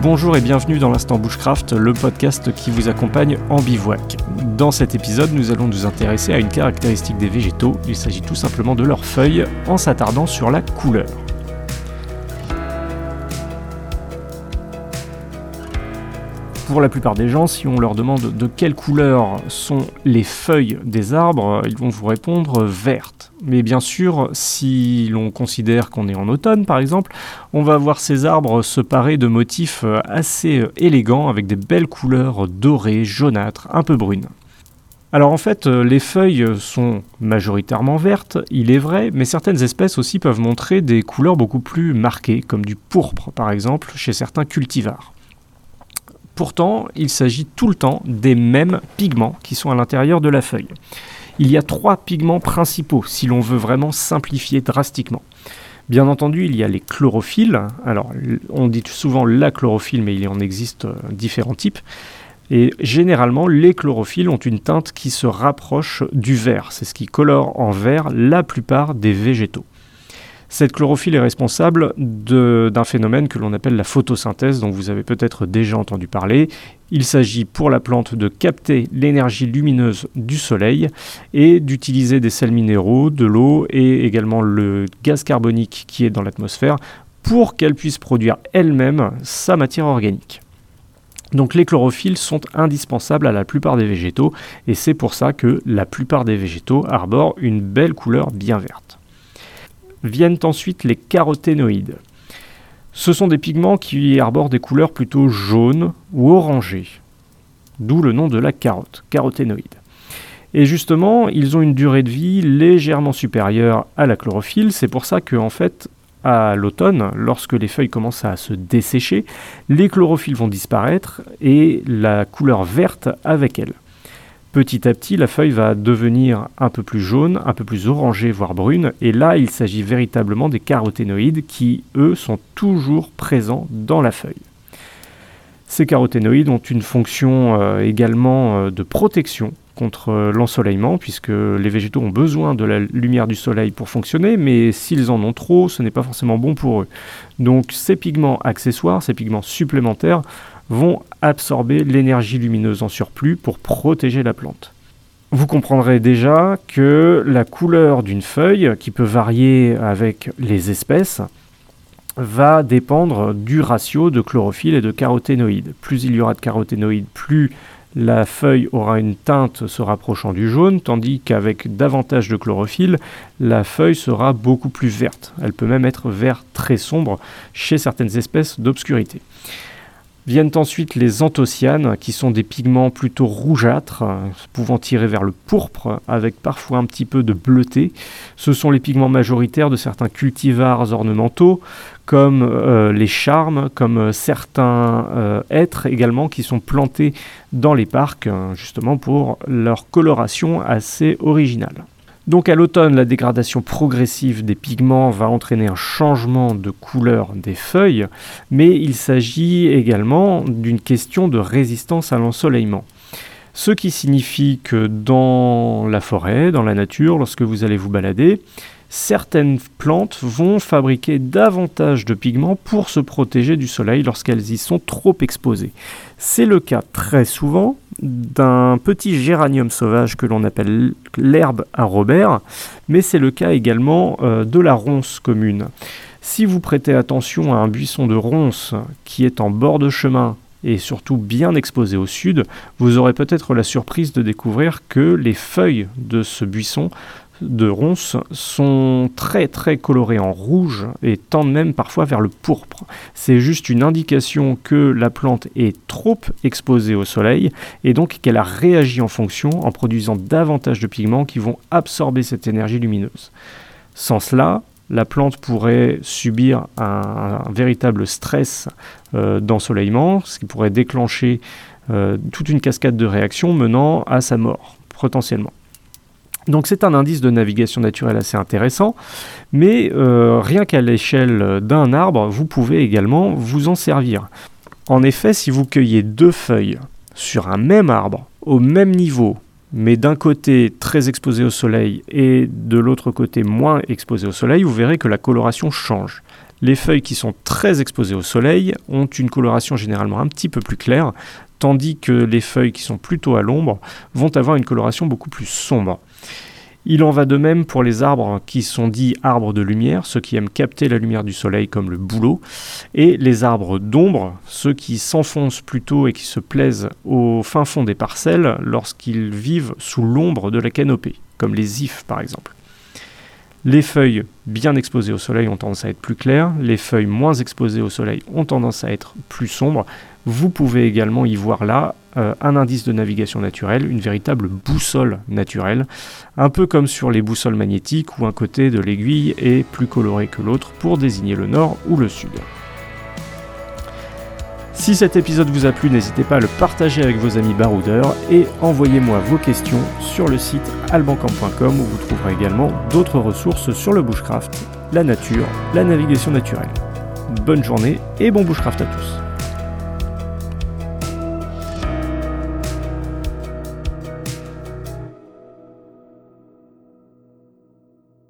Bonjour et bienvenue dans l'instant Bushcraft, le podcast qui vous accompagne en bivouac. Dans cet épisode, nous allons nous intéresser à une caractéristique des végétaux, il s'agit tout simplement de leurs feuilles en s'attardant sur la couleur. Pour la plupart des gens, si on leur demande de quelle couleur sont les feuilles des arbres, ils vont vous répondre vertes. Mais bien sûr, si l'on considère qu'on est en automne par exemple, on va voir ces arbres se parer de motifs assez élégants avec des belles couleurs dorées, jaunâtres, un peu brunes. Alors en fait, les feuilles sont majoritairement vertes, il est vrai, mais certaines espèces aussi peuvent montrer des couleurs beaucoup plus marquées, comme du pourpre par exemple chez certains cultivars. Pourtant, il s'agit tout le temps des mêmes pigments qui sont à l'intérieur de la feuille. Il y a trois pigments principaux si l'on veut vraiment simplifier drastiquement. Bien entendu, il y a les chlorophylles. Alors, on dit souvent la chlorophylle, mais il en existe euh, différents types. Et généralement, les chlorophylles ont une teinte qui se rapproche du vert. C'est ce qui colore en vert la plupart des végétaux. Cette chlorophylle est responsable d'un phénomène que l'on appelle la photosynthèse, dont vous avez peut-être déjà entendu parler. Il s'agit pour la plante de capter l'énergie lumineuse du soleil et d'utiliser des sels minéraux, de l'eau et également le gaz carbonique qui est dans l'atmosphère pour qu'elle puisse produire elle-même sa matière organique. Donc les chlorophylles sont indispensables à la plupart des végétaux et c'est pour ça que la plupart des végétaux arborent une belle couleur bien verte. Viennent ensuite les caroténoïdes. Ce sont des pigments qui arborent des couleurs plutôt jaunes ou orangées, d'où le nom de la carotte, caroténoïde. Et justement, ils ont une durée de vie légèrement supérieure à la chlorophylle. C'est pour ça qu'en en fait, à l'automne, lorsque les feuilles commencent à se dessécher, les chlorophylles vont disparaître et la couleur verte avec elles. Petit à petit, la feuille va devenir un peu plus jaune, un peu plus orangée, voire brune, et là, il s'agit véritablement des caroténoïdes qui, eux, sont toujours présents dans la feuille. Ces caroténoïdes ont une fonction euh, également euh, de protection contre euh, l'ensoleillement, puisque les végétaux ont besoin de la lumière du soleil pour fonctionner, mais s'ils en ont trop, ce n'est pas forcément bon pour eux. Donc ces pigments accessoires, ces pigments supplémentaires, vont absorber l'énergie lumineuse en surplus pour protéger la plante. Vous comprendrez déjà que la couleur d'une feuille, qui peut varier avec les espèces, va dépendre du ratio de chlorophylle et de caroténoïdes. Plus il y aura de caroténoïdes, plus la feuille aura une teinte se rapprochant du jaune, tandis qu'avec davantage de chlorophylle, la feuille sera beaucoup plus verte. Elle peut même être vert très sombre chez certaines espèces d'obscurité. Viennent ensuite les anthocyanes, qui sont des pigments plutôt rougeâtres, pouvant tirer vers le pourpre, avec parfois un petit peu de bleuté. Ce sont les pigments majoritaires de certains cultivars ornementaux, comme euh, les charmes, comme euh, certains euh, êtres également qui sont plantés dans les parcs, justement pour leur coloration assez originale. Donc à l'automne, la dégradation progressive des pigments va entraîner un changement de couleur des feuilles, mais il s'agit également d'une question de résistance à l'ensoleillement. Ce qui signifie que dans la forêt, dans la nature, lorsque vous allez vous balader, certaines plantes vont fabriquer davantage de pigments pour se protéger du soleil lorsqu'elles y sont trop exposées. C'est le cas très souvent d'un petit géranium sauvage que l'on appelle l'herbe à Robert, mais c'est le cas également euh, de la ronce commune. Si vous prêtez attention à un buisson de ronce qui est en bord de chemin et surtout bien exposé au sud, vous aurez peut-être la surprise de découvrir que les feuilles de ce buisson de ronces sont très très colorées en rouge et tendent même parfois vers le pourpre. C'est juste une indication que la plante est trop exposée au soleil et donc qu'elle a réagi en fonction en produisant davantage de pigments qui vont absorber cette énergie lumineuse. Sans cela, la plante pourrait subir un, véritable stress euh, d'ensoleillement, ce qui pourrait déclencher euh, toute une cascade de réactions menant à sa mort, potentiellement. Donc c'est un indice de navigation naturelle assez intéressant, mais euh, rien qu'à l'échelle d'un arbre, vous pouvez également vous en servir. En effet, si vous cueillez deux feuilles sur un même arbre, au même niveau, mais d'un côté très exposé au soleil et de l'autre côté moins exposé au soleil, vous verrez que la coloration change. Les feuilles qui sont très exposées au soleil ont une coloration généralement un petit peu plus claire, tandis que les feuilles qui sont plutôt à l'ombre vont avoir une coloration beaucoup plus sombre. Il en va de même pour les arbres qui sont dits arbres de lumière, ceux qui aiment capter la lumière du soleil comme le bouleau, et les arbres d'ombre, ceux qui s'enfoncent plutôt et qui se plaisent au fin fond des parcelles lorsqu'ils vivent sous l'ombre de la canopée, comme les ifs par exemple. Les feuilles bien exposées au soleil ont tendance à être plus claires, les feuilles moins exposées au soleil ont tendance à être plus sombres. Vous pouvez également y voir là euh, un indice de navigation naturelle, une véritable boussole naturelle, un peu comme sur les boussoles magnétiques où un côté de l'aiguille est plus coloré que l'autre pour désigner le nord ou le sud. Si cet épisode vous a plu, n'hésitez pas à le partager avec vos amis baroudeurs et envoyez-moi vos questions sur le site albancamp.com où vous trouverez également d'autres ressources sur le bushcraft, la nature, la navigation naturelle. Bonne journée et bon bushcraft à tous.